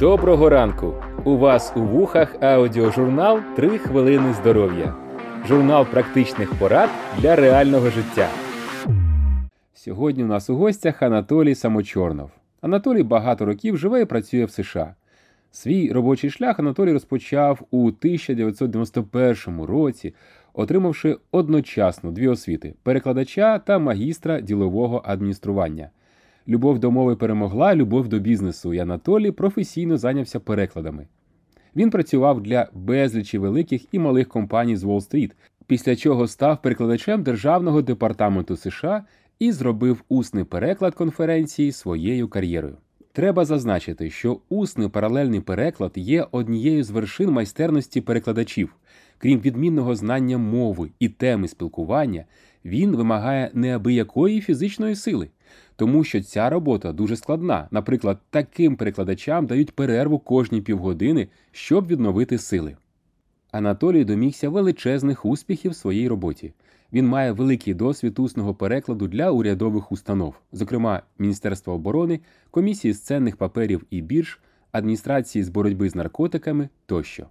Доброго ранку! У вас у вухах аудіожурнал «Три хвилини здоров'я. Журнал практичних порад для реального життя. Сьогодні у нас у гостях Анатолій Самочорнов. Анатолій багато років живе і працює в США. Свій робочий шлях Анатолій розпочав у 1991 році, отримавши одночасно дві освіти перекладача та магістра ділового адміністрування. Любов до мови перемогла, любов до бізнесу, і Анатолій професійно зайнявся перекладами. Він працював для безлічі великих і малих компаній з Уолл-стріт, після чого став перекладачем Державного департаменту США і зробив усний переклад конференції своєю кар'єрою. Треба зазначити, що усний паралельний переклад є однією з вершин майстерності перекладачів. Крім відмінного знання мови і теми спілкування, він вимагає неабиякої фізичної сили, тому що ця робота дуже складна. Наприклад, таким перекладачам дають перерву кожні півгодини, щоб відновити сили. Анатолій домігся величезних успіхів в своїй роботі. Він має великий досвід усного перекладу для урядових установ, зокрема Міністерства оборони, комісії з ценних паперів і бірж, адміністрації з боротьби з наркотиками тощо.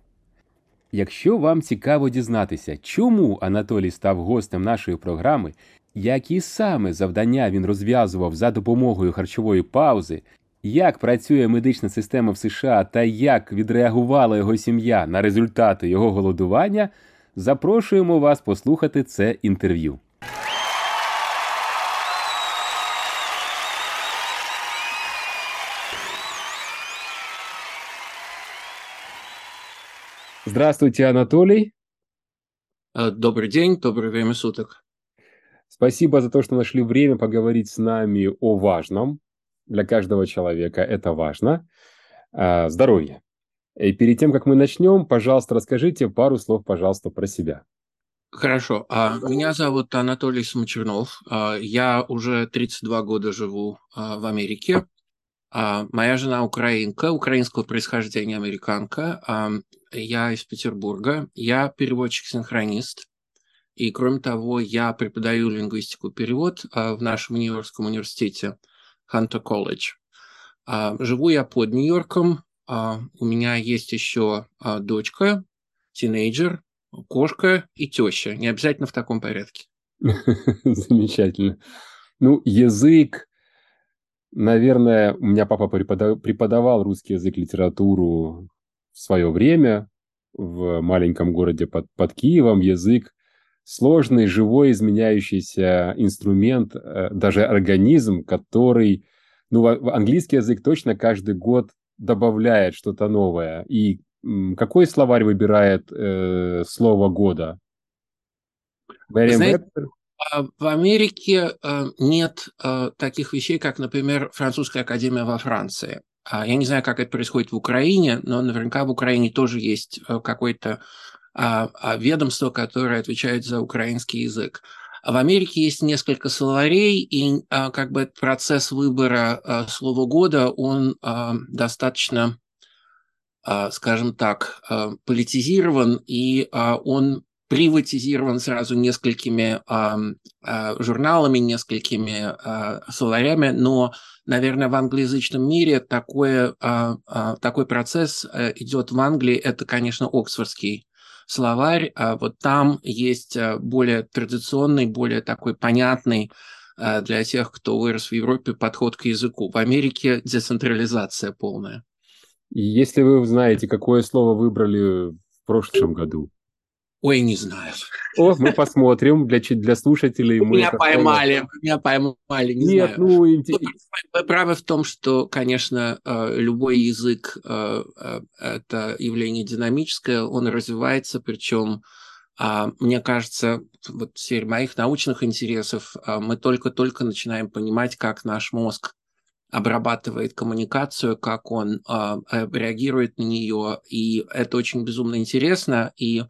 Якщо вам цікаво дізнатися, чому Анатолій став гостем нашої програми, які саме завдання він розв'язував за допомогою харчової паузи, як працює медична система в США та як відреагувала його сім'я на результати його голодування, запрошуємо вас послухати це інтерв'ю. Здравствуйте, Анатолий. Добрый день, доброе время суток. Спасибо за то, что нашли время поговорить с нами о важном. Для каждого человека это важно. Здоровье. И перед тем, как мы начнем, пожалуйста, расскажите пару слов, пожалуйста, про себя. Хорошо. Меня зовут Анатолий Самочернов. Я уже 32 года живу в Америке. Моя жена украинка, украинского происхождения американка. Я из Петербурга. Я переводчик-синхронист. И, кроме того, я преподаю лингвистику-перевод в нашем Нью-Йоркском университете Хантер колледж. Живу я под Нью-Йорком. У меня есть еще дочка, тинейджер, кошка и теща. Не обязательно в таком порядке. Замечательно. Ну, язык, наверное, у меня папа преподавал русский язык, литературу в свое время в маленьком городе под, под Киевом. Язык сложный, живой, изменяющийся инструмент, даже организм, который, ну, английский язык точно каждый год добавляет что-то новое. И какой словарь выбирает э, слово года? Знаете, в Америке нет таких вещей, как, например, французская академия во Франции. Я не знаю, как это происходит в Украине, но наверняка в Украине тоже есть какое-то ведомство, которое отвечает за украинский язык. В Америке есть несколько словарей, и как бы процесс выбора слова года, он достаточно, скажем так, политизирован, и он приватизирован сразу несколькими журналами, несколькими словарями, но, наверное, в англоязычном мире такое, такой процесс идет в Англии, это, конечно, Оксфордский словарь, вот там есть более традиционный, более такой понятный для тех, кто вырос в Европе, подход к языку. В Америке децентрализация полная. Если вы знаете, какое слово выбрали в прошлом году? Ой, не знаю. О, мы посмотрим для, для слушателей. Мы меня поймали, меня поймали, не Нет, знаю. ну... Вы правы в том, что, конечно, любой язык – это явление динамическое, он развивается, причем, мне кажется, вот в сфере моих научных интересов мы только-только начинаем понимать, как наш мозг обрабатывает коммуникацию, как он реагирует на нее, и это очень безумно интересно, и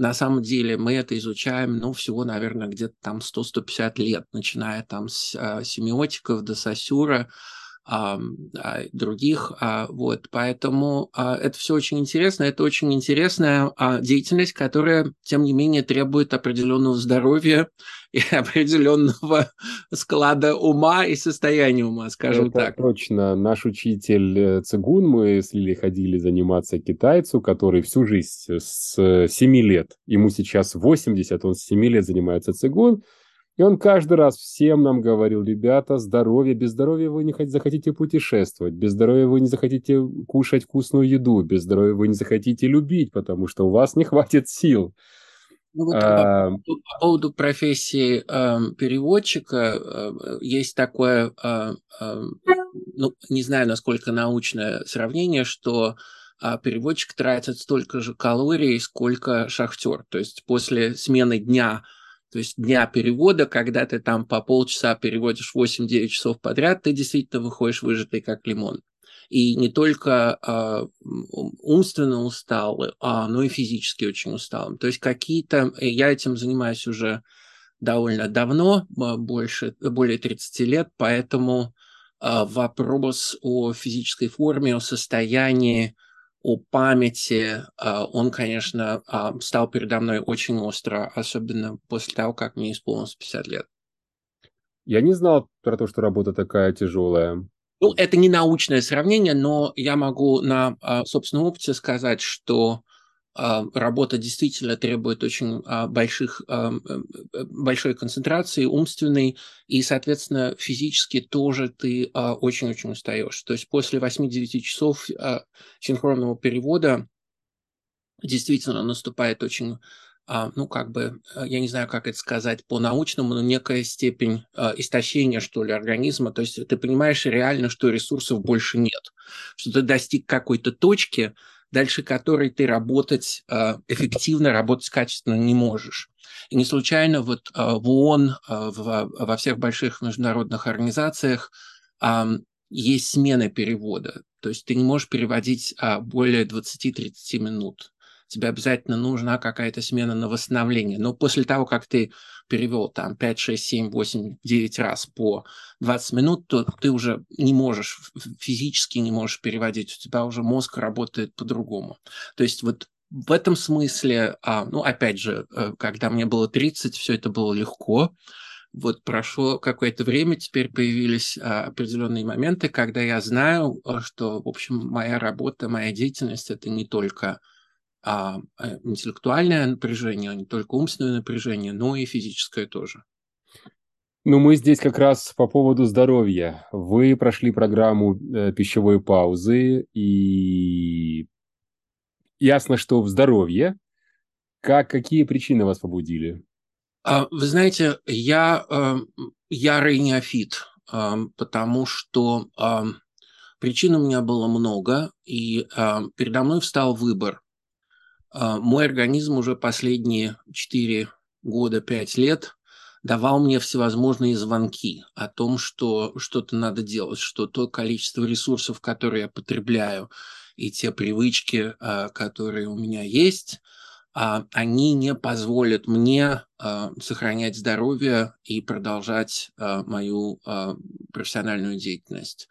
на самом деле мы это изучаем, ну, всего, наверное, где-то там 100-150 лет, начиная там с э, семиотиков до Сосюра, других. Вот, поэтому это все очень интересно. Это очень интересная деятельность, которая, тем не менее, требует определенного здоровья и определенного склада ума и состояния ума, скажем это так. Точно. Наш учитель э, цигун, мы с Лили ходили заниматься китайцу, который всю жизнь с 7 лет, ему сейчас 80, он с 7 лет занимается цигун, и он каждый раз всем нам говорил, ребята, здоровье, без здоровья вы не захотите путешествовать, без здоровья вы не захотите кушать вкусную еду, без здоровья вы не захотите любить, потому что у вас не хватит сил. Ну, вот а... по, по поводу профессии э, переводчика э, есть такое, э, э, ну, не знаю, насколько научное сравнение, что э, переводчик тратит столько же калорий, сколько шахтер. То есть после смены дня то есть дня перевода, когда ты там по полчаса переводишь 8-9 часов подряд, ты действительно выходишь выжатый как лимон. И не только э, умственно усталый, а, но и физически очень усталым. То есть какие-то... Э, я этим занимаюсь уже довольно давно, больше, более 30 лет, поэтому э, вопрос о физической форме, о состоянии, о памяти, а, он, конечно, а, стал передо мной очень остро, особенно после того, как мне исполнилось 50 лет. Я не знал про то, что работа такая тяжелая. Ну, это не научное сравнение, но я могу на а, собственном опыте сказать, что работа действительно требует очень а, больших, а, большой концентрации, умственной, и, соответственно, физически тоже ты очень-очень устаешь. То есть после 8-9 часов синхронного перевода действительно наступает очень ну, как бы, я не знаю, как это сказать по-научному, но некая степень истощения, что ли, организма. То есть ты понимаешь реально, что ресурсов больше нет, что ты достиг какой-то точки, дальше которой ты работать э, эффективно, работать качественно не можешь. И не случайно вот э, в ООН, э, во всех больших международных организациях есть смена перевода. То есть ты не можешь переводить более 20-30 минут тебе обязательно нужна какая-то смена на восстановление. Но после того, как ты перевел там 5, 6, 7, 8, 9 раз по 20 минут, то ты уже не можешь, физически не можешь переводить, у тебя уже мозг работает по-другому. То есть вот в этом смысле, а, ну, опять же, э, когда мне было 30, все это было легко. Вот прошло какое-то время, теперь появились а, определенные моменты, когда я знаю, э, что, в общем, моя работа, моя деятельность – это не только а, э, интеллектуальное напряжение, а не только умственное напряжение, но и физическое тоже. Ну, мы здесь как раз по поводу здоровья. Вы прошли программу э, пищевой паузы, и ясно, что в здоровье. Как, какие причины вас побудили? А, вы знаете, я э, ярый неофит, э, потому что э, причин у меня было много, и э, передо мной встал выбор мой организм уже последние 4 года, 5 лет давал мне всевозможные звонки о том, что что-то надо делать, что то количество ресурсов, которые я потребляю, и те привычки, а, которые у меня есть, а, они не позволят мне сохранять здоровье и продолжать мою профессиональную деятельность.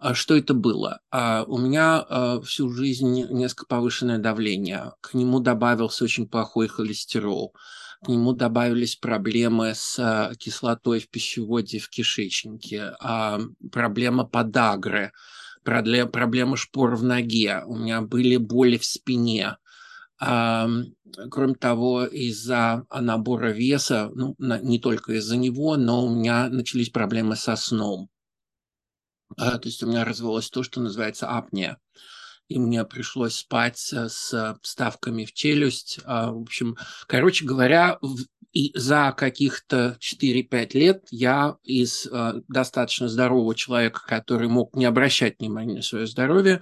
А что это было? А, у меня а, всю жизнь несколько повышенное давление. К нему добавился очень плохой холестерол. К нему добавились проблемы с кислотой в пищеводе, в кишечнике, проблема подагры, проблема шпор в ноге. У меня были боли в спине. Кроме того, из-за набора веса, ну, не только из-за него, но у меня начались проблемы со сном. А, то есть у меня развелось то, что называется апния. И мне пришлось спать с вставками в челюсть. А, в общем, короче говоря, и за каких-то 4-5 лет я из достаточно здорового человека, который мог не обращать внимания на свое здоровье,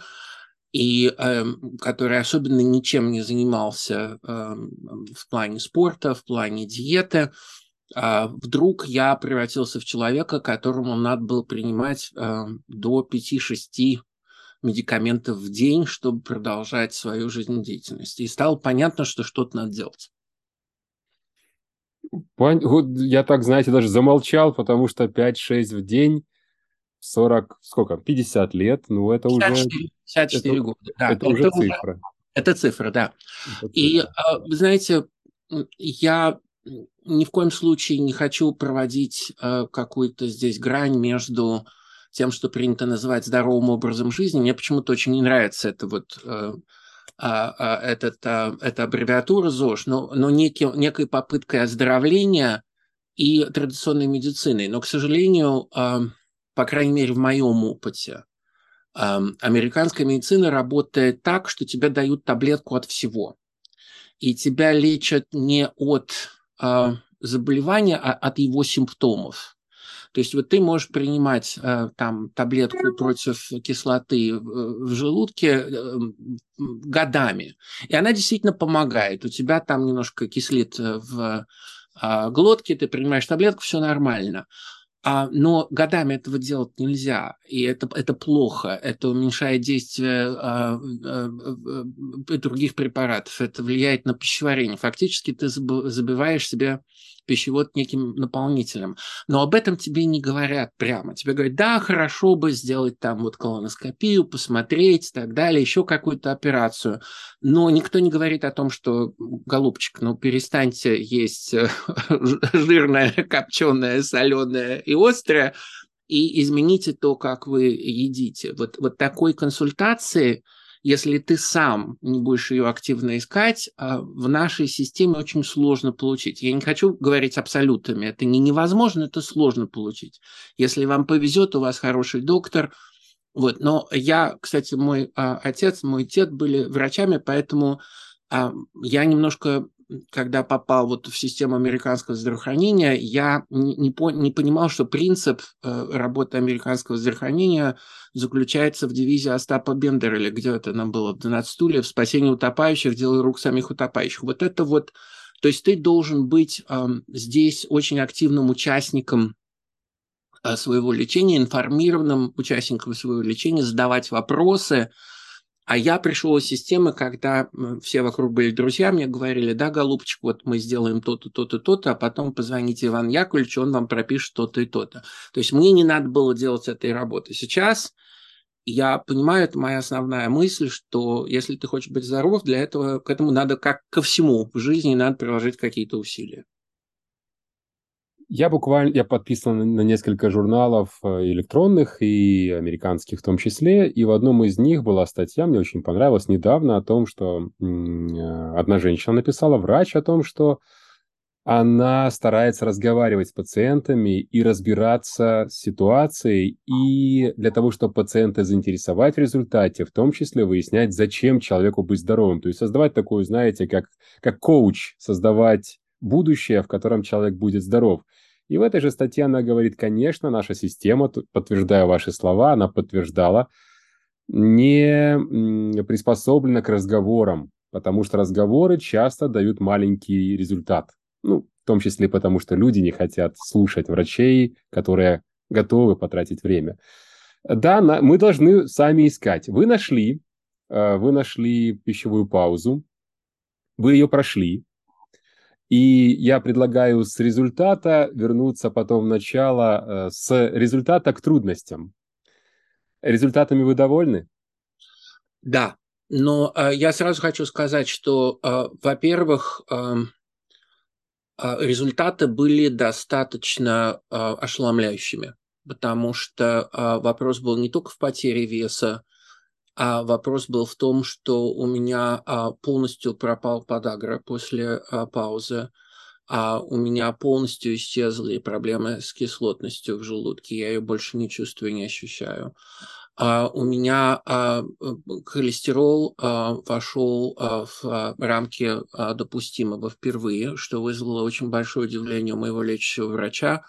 и э, который особенно ничем не занимался э, в плане спорта, в плане диеты, а вдруг я превратился в человека, которому надо было принимать э, до 5-6 медикаментов в день, чтобы продолжать свою жизнедеятельность. И стало понятно, что что-то надо делать. Вот я так, знаете, даже замолчал, потому что 5-6 в день 40, сколько, 50 лет, ну это 54, уже... 54 это, года, да. Это, это уже цифра. Уже, это цифра, да. Это цифра. И, а, вы знаете, я ни в коем случае не хочу проводить а, какую-то здесь грань между тем, что принято называть здоровым образом жизни. Мне почему-то очень не нравится это вот э, этот, эта аббревиатура ЗОЖ, но, но некий, некой попыткой оздоровления и традиционной медициной. Но, к сожалению, по крайней мере, в моем опыте, американская медицина работает так, что тебе дают таблетку от всего. И тебя лечат не от заболевания, а от его симптомов. То есть вот ты можешь принимать э, там таблетку против кислоты в желудке э, годами, и она действительно помогает. У тебя там немножко кислит э, в глотке, ты принимаешь таблетку, все нормально. А, но годами этого делать нельзя, и это, это плохо, это уменьшает действие а, а, а, других препаратов, это влияет на пищеварение. Фактически ты забиваешь себе пищевод неким наполнителем. Но об этом тебе не говорят прямо. Тебе говорят, да, хорошо бы сделать там вот колоноскопию, посмотреть и так далее, еще какую-то операцию. Но никто не говорит о том, что, голубчик, ну перестаньте есть э, жирное, копченое, соленое и острое, и измените то, как вы едите. Вот, вот такой консультации – если ты сам не будешь ее активно искать, а, в нашей системе очень сложно получить. Я не хочу говорить абсолютами, это не невозможно, это сложно получить. Если вам повезет, у вас хороший доктор. Вот. Но я, кстати, мой а, отец, мой дед были врачами, поэтому а, я немножко когда попал вот в систему американского здравоохранения, я не, по, не понимал, что принцип э, работы американского здравоохранения заключается в девизе Остапа Бендера, где это нам было, в 12 стульев, спасение утопающих, дело рук самих утопающих. Вот это вот, то есть ты должен быть э, здесь очень активным участником э, своего лечения, информированным участником своего лечения, задавать вопросы, а я пришел из системы, когда все вокруг были друзья, мне говорили, да, голубчик, вот мы сделаем то-то, то-то, то-то, а потом позвоните Ивану Яковлевичу, он вам пропишет то-то и то-то. То есть мне не надо было делать этой работы. Сейчас я понимаю, это моя основная мысль, что если ты хочешь быть здоров, для этого к этому надо, как ко всему в жизни, надо приложить какие-то усилия. Я буквально, я подписан на несколько журналов э, электронных и американских в том числе, и в одном из них была статья, мне очень понравилась недавно, о том, что э, одна женщина написала, врач, о том, что она старается разговаривать с пациентами и разбираться с ситуацией, и для того, чтобы пациента заинтересовать в результате, в том числе выяснять, зачем человеку быть здоровым. То есть создавать такую, знаете, как, как коуч, создавать будущее, в котором человек будет здоров. И в этой же статье она говорит, конечно, наша система, подтверждая ваши слова, она подтверждала, не приспособлена к разговорам, потому что разговоры часто дают маленький результат. Ну, в том числе потому, что люди не хотят слушать врачей, которые готовы потратить время. Да, на, мы должны сами искать. Вы нашли, э, вы нашли пищевую паузу, вы ее прошли, и я предлагаю с результата вернуться потом в начало, э, с результата к трудностям. Результатами вы довольны? Да, но э, я сразу хочу сказать, что, э, во-первых, э, э, результаты были достаточно э, ошеломляющими, потому что э, вопрос был не только в потере веса, а вопрос был в том, что у меня а, полностью пропал подагра после а, паузы, а у меня полностью исчезли проблемы с кислотностью в желудке, я ее больше не чувствую, не ощущаю. Uh, у меня uh, холестерол вошел в рамки допустимого впервые, что вызвало очень большое удивление у моего лечащего врача,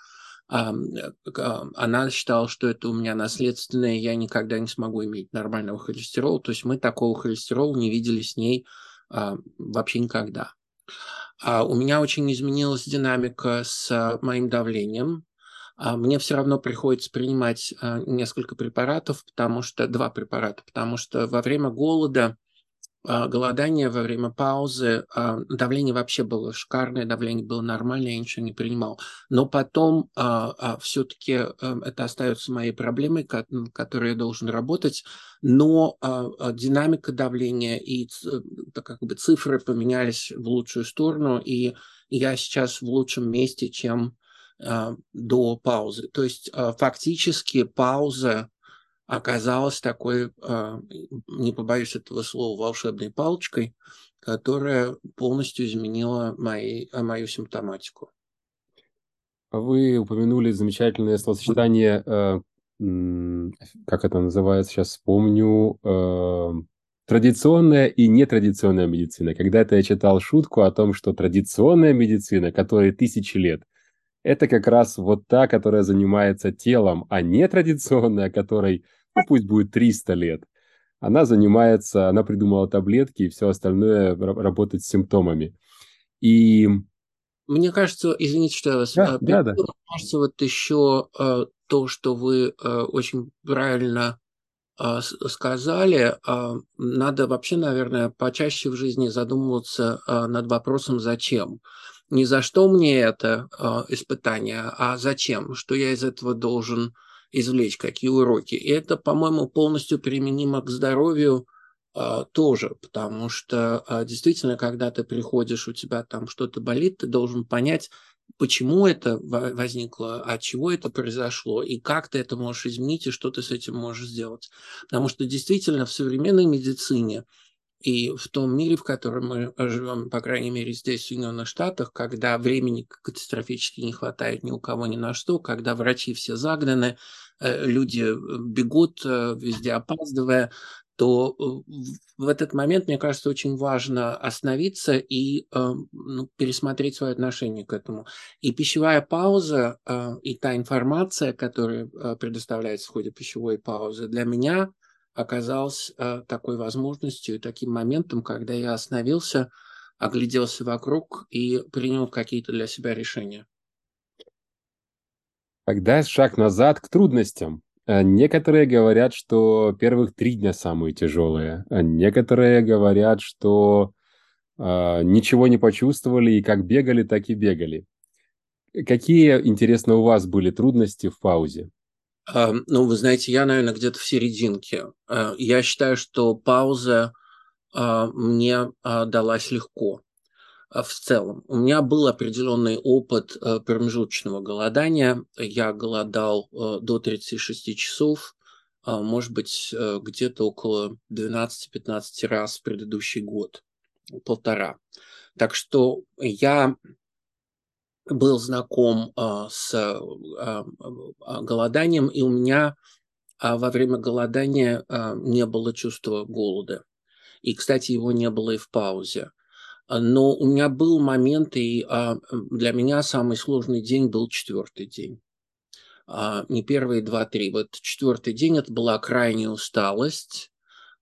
она считала, что это у меня наследственное, я никогда не смогу иметь нормального холестерола. То есть мы такого холестерола не видели с ней а, вообще никогда. А у меня очень изменилась динамика с моим давлением. А мне все равно приходится принимать несколько препаратов, потому что два препарата, потому что во время голода голодание во время паузы, а, давление вообще было шикарное, давление было нормальное, я ничего не принимал. Но потом а, все-таки это остается моей проблемой, которой я должен работать. Но динамика давления и как бы цифры поменялись в лучшую сторону, и я сейчас в лучшем месте, чем до паузы. То есть фактически пауза оказалась такой, а, не побоюсь этого слова, волшебной палочкой, которая полностью изменила мои, а, мою симптоматику. Вы упомянули замечательное словосочетание, э, как это называется, сейчас вспомню, э, традиционная и нетрадиционная медицина. Когда-то я читал шутку о том, что традиционная медицина, которой тысячи лет, это как раз вот та, которая занимается телом, а нетрадиционная, которой ну пусть будет 300 лет, она занимается, она придумала таблетки и все остальное работать с симптомами. И... Мне кажется, извините, что я вас да, э, да, да. Мне кажется, вот еще э, то, что вы э, очень правильно э, сказали, э, надо вообще, наверное, почаще в жизни задумываться э, над вопросом «зачем?». Не за что мне это э, испытание, а зачем, что я из этого должен извлечь, какие уроки. И это, по-моему, полностью применимо к здоровью а, тоже, потому что а, действительно, когда ты приходишь, у тебя там что-то болит, ты должен понять, почему это возникло, от чего это произошло, и как ты это можешь изменить, и что ты с этим можешь сделать. Потому что действительно в современной медицине и в том мире, в котором мы живем, по крайней мере здесь, в Соединенных Штатах, когда времени катастрофически не хватает ни у кого ни на что, когда врачи все загнаны, э, люди э, бегут, э, везде опаздывая, то в этот момент, мне кажется, очень важно остановиться и ну, пересмотреть свое отношение к этому. И пищевая пауза, и та информация, которая предоставляется в ходе пищевой паузы, для меня – оказалась э, такой возможностью и таким моментом, когда я остановился, огляделся вокруг и принял какие-то для себя решения. Тогда шаг назад к трудностям. Э, некоторые говорят, что первых три дня самые тяжелые. А некоторые говорят, что э, ничего не почувствовали и как бегали, так и бегали. Какие, интересно, у вас были трудности в паузе? Ну, вы знаете, я, наверное, где-то в серединке. Э, я считаю, что пауза а, мне а, далась легко а, в целом. У меня был определенный опыт э, промежуточного голодания. Я голодал э, до 36 часов, может быть, где-то около 12-15 раз в предыдущий год, полтора. Так что я был знаком а, с а, а, голоданием, и у меня во время голодания не было чувства голода. И, кстати, его не было и в паузе. Но у меня был момент, и для меня самый сложный день был четвертый день. Не первые два-три. Вот четвертый день это была крайняя усталость,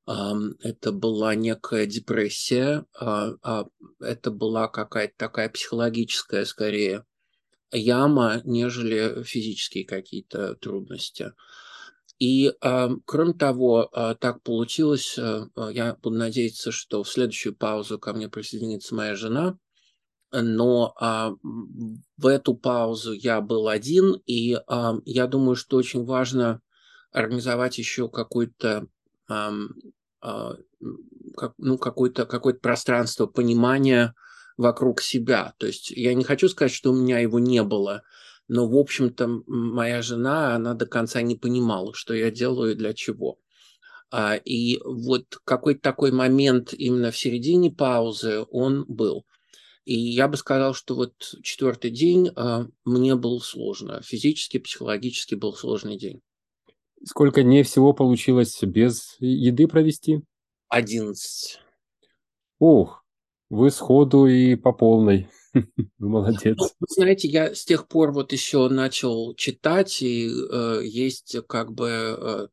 это была некая депрессия, а, а, это была какая-то такая психологическая, скорее, яма, нежели физические какие-то трудности. И, кроме того, а, так получилось, я буду надеяться, что в следующую паузу ко мне присоединится моя жена, но в эту паузу я был один, и я думаю, что очень важно организовать еще какой-то а, как, ну, какое-то какое пространство понимания вокруг себя. То есть я не хочу сказать, что у меня его не было, но, в общем-то, моя жена, она до конца не понимала, что я делаю и для чего. А, и вот какой-то такой момент именно в середине паузы он был. И я бы сказал, что вот четвертый день а, мне был сложно. Физически, психологически был сложный день. Сколько дней всего получилось без еды провести? Одиннадцать. Ух, вы сходу и по полной. Вы молодец. Ну, знаете, я с тех пор вот еще начал читать, и э, есть как бы э,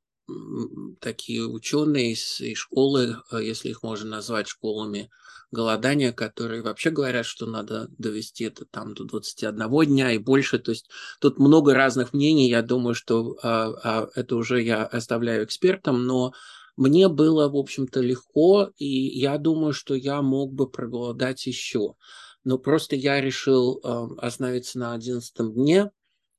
такие ученые из, из школы, э, если их можно назвать школами голодания, которые вообще говорят, что надо довести это там до 21 дня и больше. То есть тут много разных мнений. Я думаю, что а, а, это уже я оставляю экспертам, но мне было, в общем-то, легко, и я думаю, что я мог бы проголодать еще. Но просто я решил э, остановиться на одиннадцатом дне,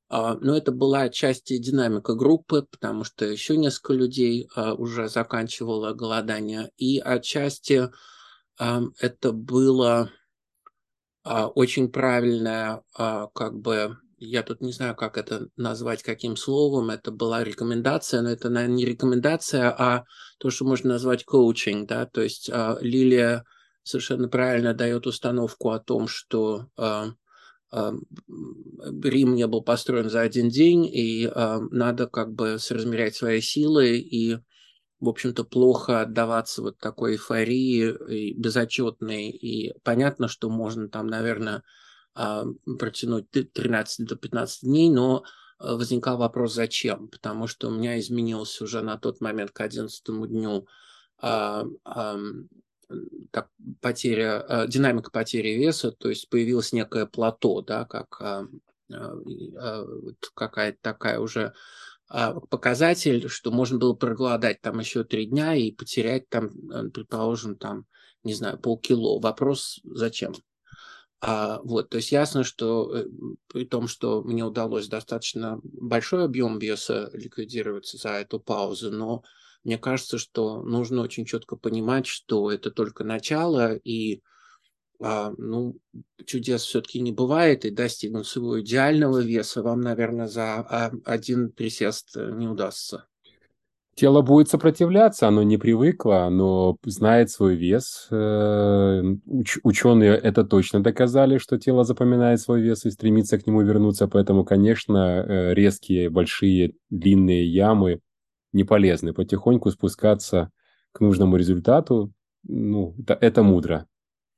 а, но это была отчасти динамика группы, потому что еще несколько людей а, уже заканчивало голодание. И отчасти это было а, очень правильное, как бы, я тут не знаю, как это назвать, каким словом, это была рекомендация, но это, наверное, не рекомендация, а то, что можно назвать коучинг, да, то есть Лилия совершенно правильно дает установку о том, что Рим не был построен за один день, и надо как бы соразмерять свои силы и, в общем-то, плохо отдаваться вот такой эйфории и безотчетной. И понятно, что можно там, наверное, протянуть 13 до 15 дней, но возникал вопрос, зачем? Потому что у меня изменился уже на тот момент к 11 дню так, потеря, э, динамика потери веса, то есть появилось некое плато, да, как э, э, какая-то такая уже а, показатель, что можно было проголодать там еще три дня и потерять там, предположим, там, не знаю, полкило. Вопрос зачем? А, вот, то есть ясно, что при том, что мне удалось достаточно большой объем веса ликвидировать за эту паузу, но мне кажется, что нужно очень четко понимать, что это только начало, и а, ну, чудес все-таки не бывает, и достигнуть своего идеального веса вам, наверное, за а, один присест э, не удастся. Тело будет сопротивляться, оно не привыкло, оно знает свой вес. Э, уч- ученые это точно доказали, что тело запоминает свой вес и стремится к нему вернуться, поэтому, конечно, э, резкие, большие, длинные ямы не полезны. Потихоньку спускаться к нужному результату, ну, это, это мудро.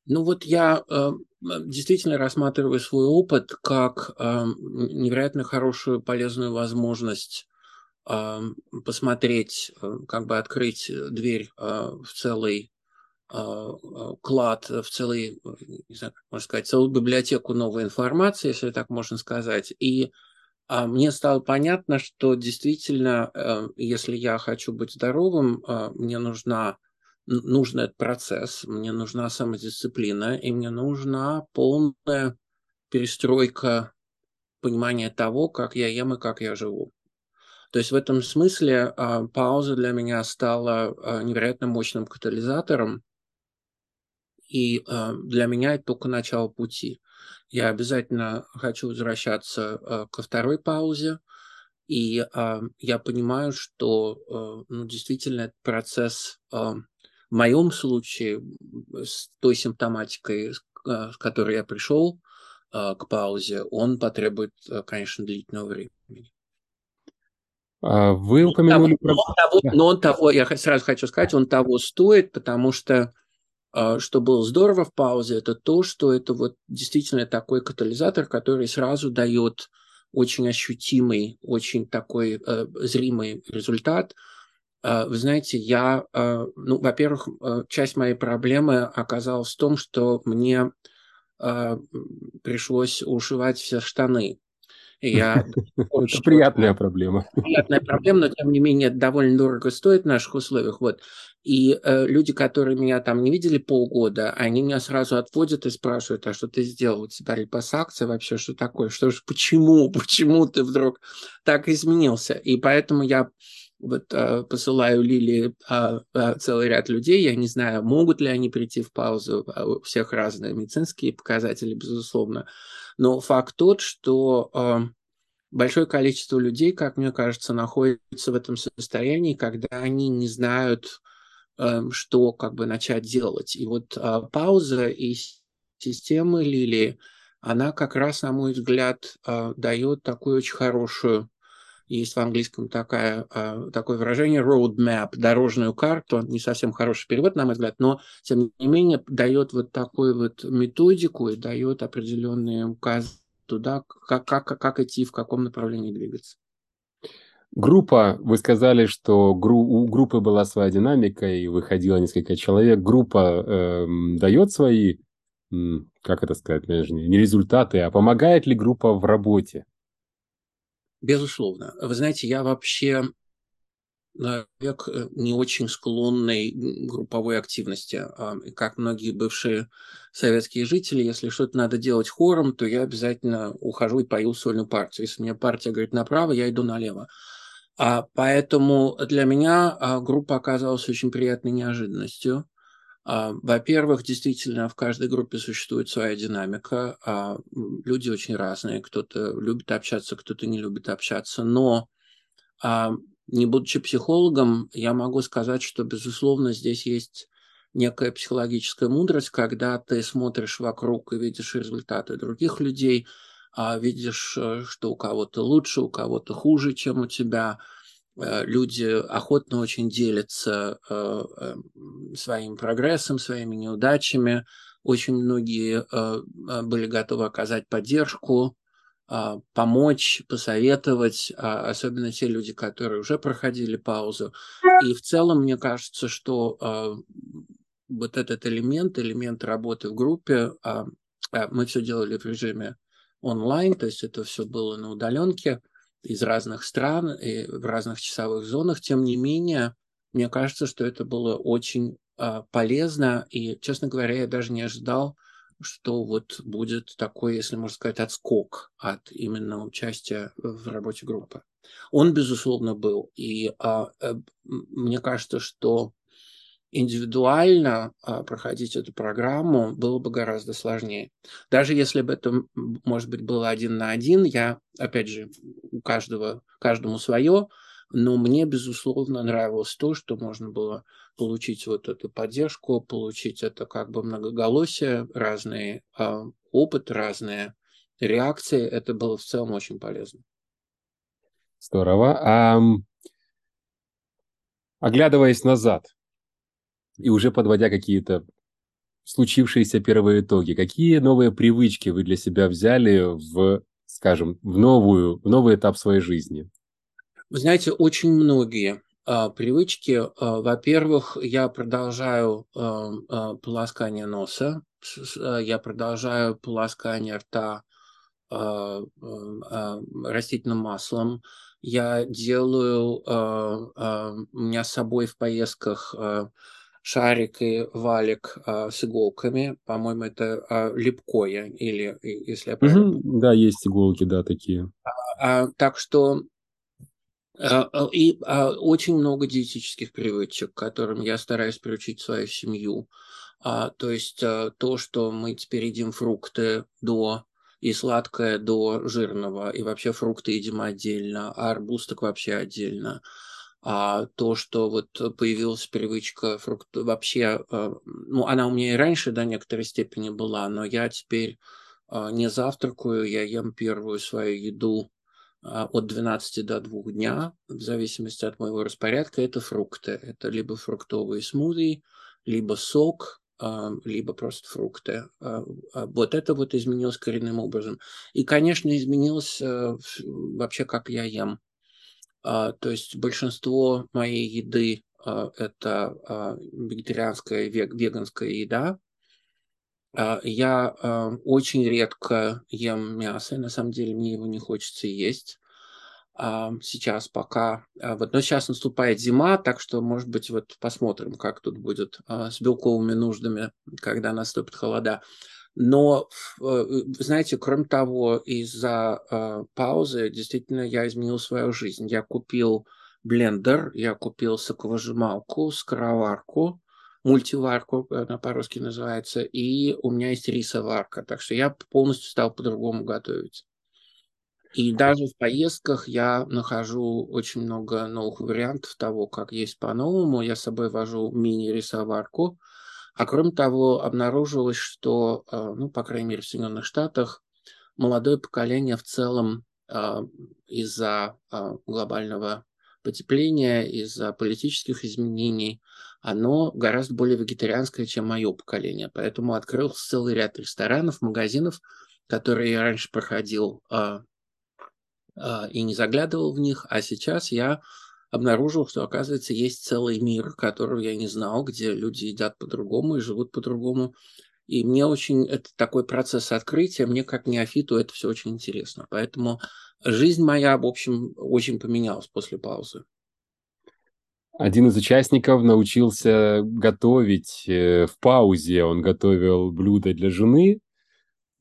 Ну вот я э, действительно рассматриваю свой опыт как э, невероятно хорошую, полезную возможность э, посмотреть, э, как бы открыть дверь э, в целый э, э клад, в целый, э, не знаю, можно сказать, целую библиотеку новой информации, если так можно сказать, и а мне стало понятно, что действительно, э, если я хочу быть здоровым, э, мне нужна нужен этот процесс, мне нужна самодисциплина, и мне нужна полная перестройка понимания того, как я ем и как я живу. То есть в этом смысле э, пауза для меня стала невероятно мощным катализатором, и для меня это только начало пути. Я обязательно хочу возвращаться э, ко второй паузе. И э, я понимаю, что э, ну, действительно этот процесс э, в моем случае с той симптоматикой, с э, которой я пришел э, к паузе, он потребует, э, конечно, длительного времени. А вы упомянули но, про... того, но он того, я сразу хочу сказать, он того стоит, потому что а, что было здорово в паузе, это то, что это вот действительно такой катализатор, который сразу дает очень ощутимый, очень такой э, зримый результат. Э, вы знаете, я, э, ну, во-первых, э, часть моей проблемы оказалась в том, что мне пришлось ушивать все штаны. Я это приятная проблема. Приятная проблема, но тем не менее довольно дорого стоит в наших условиях. Вот. И э, люди, которые меня там не видели полгода, они меня сразу отводят и спрашивают, а что ты сделал? У тебя репассакция вообще, что такое? Что ж, почему? Почему ты вдруг так изменился? И поэтому я вот э, посылаю Лили э, э, целый ряд людей, я не знаю, могут ли они прийти в паузу, а у всех разные медицинские показатели, безусловно, но факт тот, что э, большое количество людей, как мне кажется, находится в этом состоянии, когда они не знают, э, что как бы начать делать. И вот э, пауза и система Лили, она как раз, на мой взгляд, э, дает такую очень хорошую есть в английском такая, а, такое выражение roadmap, дорожную карту, не совсем хороший перевод, на мой взгляд, но, тем не менее, дает вот такую вот методику и дает определенные указы туда, как, как, как идти, в каком направлении двигаться. Группа, вы сказали, что гру, у группы была своя динамика и выходило несколько человек. Группа э, дает свои, как это сказать, не результаты, а помогает ли группа в работе? Безусловно. Вы знаете, я вообще человек э, не очень склонный к групповой активности. А, как многие бывшие советские жители, если что-то надо делать хором, то я обязательно ухожу и пою сольную партию. Если мне партия говорит направо, я иду налево. А поэтому для меня а, группа оказалась очень приятной неожиданностью. А, во-первых, действительно, в каждой группе существует своя динамика. А, люди очень разные. Кто-то любит общаться, кто-то не любит общаться. Но не будучи психологом, я могу сказать, что, безусловно, здесь есть некая психологическая мудрость, когда ты смотришь вокруг и видишь результаты других людей, видишь, э, что у кого-то лучше, у кого-то хуже, чем у тебя – люди охотно очень делятся э, эм, своим прогрессом, своими неудачами. Очень многие э, были готовы оказать поддержку, помочь, посоветовать, а, особенно те люди, которые уже проходили паузу. И в целом, мне кажется, что вот этот элемент, элемент работы в группе, а, мы все делали в режиме онлайн, то есть это все было на удаленке – из разных стран и в разных часовых зонах. Тем не менее, мне кажется, что это было очень э, полезно. И, честно говоря, я даже не ожидал, что вот будет такой, если можно сказать, отскок от именно участия в работе группы. Он, безусловно, был. И а, э, мне кажется, что индивидуально а, проходить эту программу было бы гораздо сложнее. Даже если бы это, может быть, было один на один, я, опять же, у каждого, каждому свое, но мне, безусловно, нравилось то, что можно было получить вот эту поддержку, получить это как бы многоголосие, разные э, опыт, разные реакции. Это было в целом очень полезно. Здорово. А, оглядываясь назад, и уже подводя какие-то случившиеся первые итоги, какие новые привычки вы для себя взяли в, скажем, в, новую, в новый этап своей жизни? Вы знаете, очень многие а, привычки. А, во-первых, я продолжаю а, а, полоскание носа, а, я продолжаю полоскание рта а, а, растительным маслом. Я делаю, а, а, у меня с собой в поездках а, шарик и валик а, с иголками. По-моему, это а, липкое, или если я правильно угу, Да, есть иголки, да, такие. А, а, так что а, а, и а, очень много диетических привычек, которым я стараюсь приучить свою семью. А, то есть а, то, что мы теперь едим фрукты до и сладкое до жирного, и вообще фрукты едим отдельно, а арбуз так вообще отдельно а то, что вот появилась привычка фрукт вообще, а, ну, она у меня и раньше до некоторой степени была, но я теперь а, не завтракаю, я ем первую свою еду а, от 12 до 2 дня, в зависимости от моего распорядка, это фрукты. Это либо фруктовые смузи, либо сок, либо просто фрукты. Вот это вот изменилось коренным образом. И, конечно, изменилось э, вообще, как я ем. А, то есть большинство моей еды а, это а, вегетарианская, веганская еда. Я очень редко ем мясо, на самом деле мне его не хочется есть. Сейчас пока, вот, но сейчас наступает зима, так что, может быть, вот посмотрим, как тут будет с белковыми нуждами, когда наступит холода. Но, э, знаете, кроме того, из-за э, паузы действительно я изменил свою жизнь. Я купил блендер, я купил соковыжималку, скороварку, мультиварку, она по-русски называется, и у меня есть рисоварка. Так что я полностью стал по-другому готовить. И даже в поездках я нахожу очень много новых вариантов того, как есть по-новому. Я с собой вожу мини-рисоварку, а кроме того, обнаружилось, что, э, ну, по крайней мере, в Соединенных Штатах молодое поколение в целом э, из-за э, глобального потепления, из-за политических изменений, оно гораздо более вегетарианское, чем мое поколение. Поэтому открылся целый ряд ресторанов, магазинов, которые я раньше проходил и не заглядывал в них, а сейчас я обнаружил, что, оказывается, есть целый мир, которого я не знал, где люди едят по-другому и живут по-другому. И мне очень, это такой процесс открытия, мне как неофиту это все очень интересно. Поэтому жизнь моя, в общем, очень поменялась после паузы. Один из участников научился готовить э, в паузе. Он готовил блюда для жены,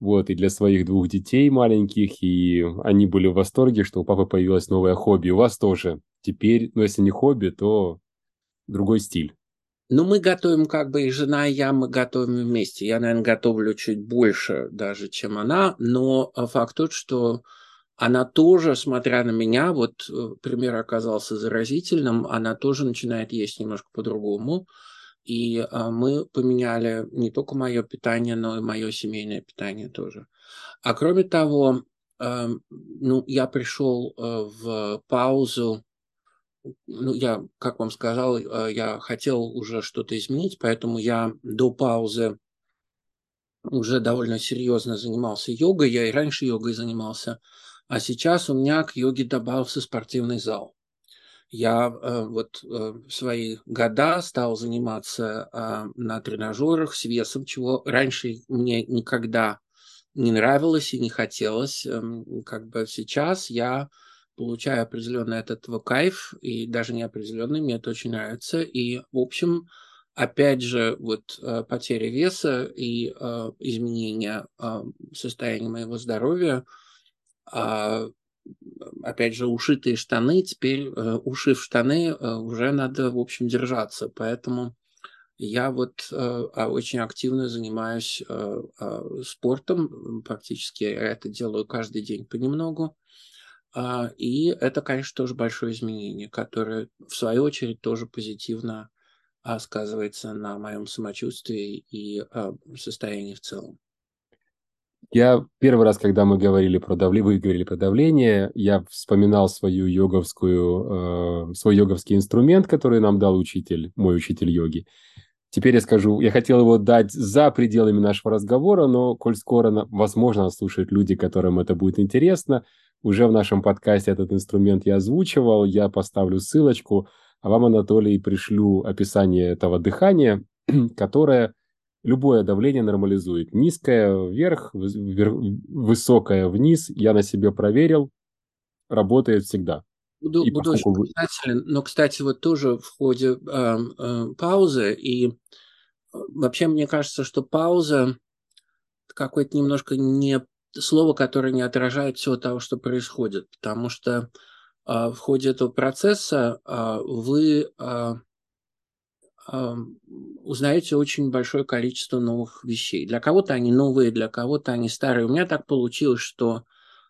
вот, и для своих двух детей маленьких, и они были в восторге, что у папы появилось новое хобби. У вас тоже. Теперь, ну, если не хобби, то другой стиль. Ну, мы готовим как бы и жена, и я, мы готовим вместе. Я, наверное, готовлю чуть больше даже, чем она, но э, факт тот, что она тоже, смотря на меня, вот э, пример оказался заразительным, она тоже начинает есть немножко по-другому. И а, мы поменяли не только мое питание, но и мое семейное питание тоже. А кроме того, э, ну, я пришел э, в паузу, ну, я, как вам сказал, я хотел уже что-то изменить, поэтому я до паузы уже довольно серьезно занимался йогой. Я и раньше йогой занимался. А сейчас у меня к йоге добавился спортивный зал. Я э, вот э, в свои года стал заниматься э, на тренажерах с весом, чего раньше мне никогда не нравилось и не хотелось. Э, как бы сейчас я получаю определенный от этого кайф, и даже не определенный, мне это очень нравится. И, в общем, опять же, вот э, потеря веса и э, изменение э, состояния моего здоровья – а, опять же, ушитые штаны, теперь э, ушив штаны, э, уже надо, в общем, держаться. Поэтому я вот э, а, очень активно занимаюсь а, спортом, практически это делаю каждый день понемногу. И это, конечно, тоже большое изменение, которое, в свою очередь, тоже позитивно сказывается на моем самочувствии и состоянии в целом. Я первый раз, когда мы говорили про давление, вы говорили про давление, я вспоминал свою йоговскую, э, свой йоговский инструмент, который нам дал учитель, мой учитель йоги. Теперь я скажу, я хотел его дать за пределами нашего разговора, но коль скоро, возможно, слушают люди, которым это будет интересно, уже в нашем подкасте этот инструмент я озвучивал, я поставлю ссылочку, а вам, Анатолий, пришлю описание этого дыхания, которое любое давление нормализует. Низкое вверх, высокое вниз. Я на себе проверил. Работает всегда. Буду, и буду поскольку... очень признателен. Но, кстати, вот тоже в ходе э, э, паузы и э, вообще мне кажется, что пауза какое-то немножко не слово, которое не отражает всего того, что происходит, потому что э, в ходе этого процесса э, вы э, узнаете очень большое количество новых вещей. Для кого-то они новые, для кого-то они старые. У меня так получилось, что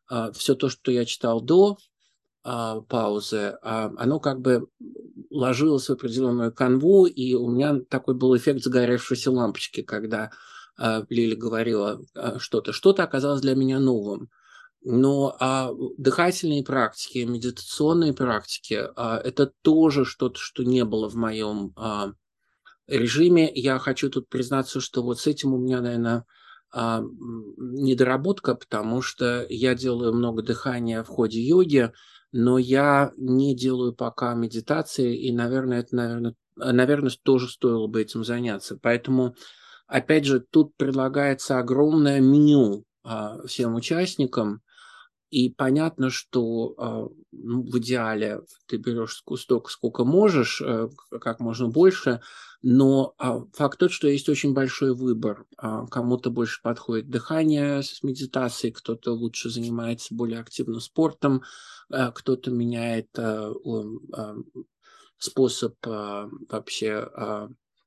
а, все то, что я читал до а, паузы, а, оно как бы ложилось в определенную канву, и у меня такой был эффект загоревшейся лампочки, когда Лили говорила что-то. Что-то оказалось для меня новым. Но а дыхательные практики, медитационные практики а, это тоже что-то, что не было в моем а, режиме. Я хочу тут признаться, что вот с этим у меня, наверное, а, недоработка, потому что я делаю много дыхания в ходе йоги, но я не делаю пока медитации, и, наверное, это, наверное, наверное, тоже стоило бы этим заняться. Поэтому, опять же, тут предлагается огромное меню а, всем участникам, и понятно, что а, ну, в идеале ты берешь столько, сколько можешь, э, как можно больше, но а, факт тот, что есть очень большой выбор. А, кому-то больше подходит дыхание с медитацией, кто-то лучше занимается более активно спортом, кто-то меняет способ вообще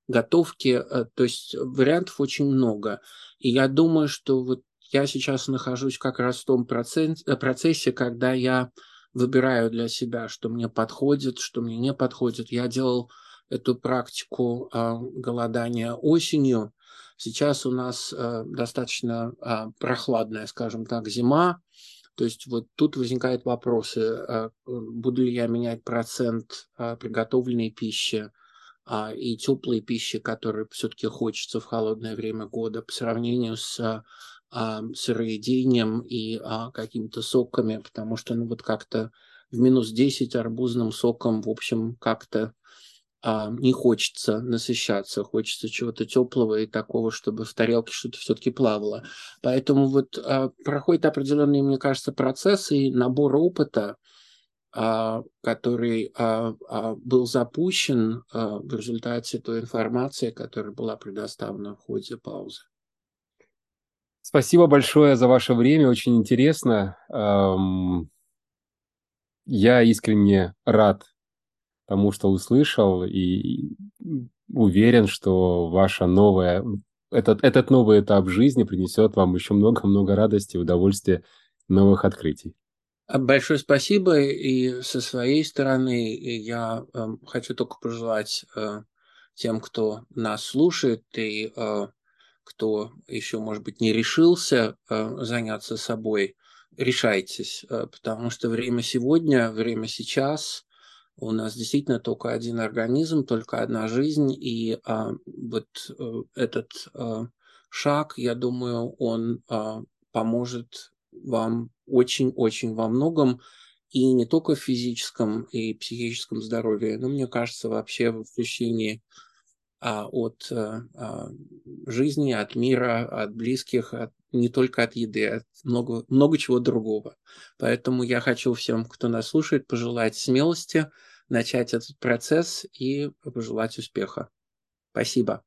готовки. Э, то есть вариантов очень много. И я думаю, что вот я сейчас нахожусь как раз в том э, процессе, когда я выбираю для себя, что мне подходит, что мне не подходит. Я делал эту практику э, голодания осенью. Сейчас у нас э, достаточно э, прохладная, скажем так, зима. То есть вот тут возникают вопросы, э, буду ли я менять процент приготовленной пищи и теплой пищи, которую все-таки хочется в холодное время года по сравнению с а, сыроедением и а, какими-то соками, потому что ну вот как-то в минус 10 арбузным соком, в общем, как-то а, не хочется насыщаться, хочется чего-то теплого и такого, чтобы в тарелке что-то все-таки плавало. Поэтому вот а, проходит определенный, мне кажется, процесс и набор опыта, а, который а, был запущен в результате той информации, которая была предоставлена в ходе паузы. Спасибо большое за ваше время, очень интересно. Я искренне рад тому, что услышал, и уверен, что ваша новая, этот, этот новый этап жизни принесет вам еще много-много радости, удовольствия, новых открытий. Большое спасибо. И со своей стороны я э, хочу только пожелать э, тем, кто нас слушает и э, кто еще, может быть, не решился э, заняться собой, решайтесь, э, потому что время сегодня, время сейчас, у нас действительно только один организм, только одна жизнь, и а, вот а, этот шаг, я думаю, он а, поможет вам очень-очень во многом, и не только в физическом и психическом здоровье, но, мне кажется, вообще в ощущении от а, а, жизни, от мира, от близких, от, не только от еды, от много, много чего другого. Поэтому я хочу всем, кто нас слушает, пожелать смелости, начать этот процесс и пожелать успеха. Спасибо.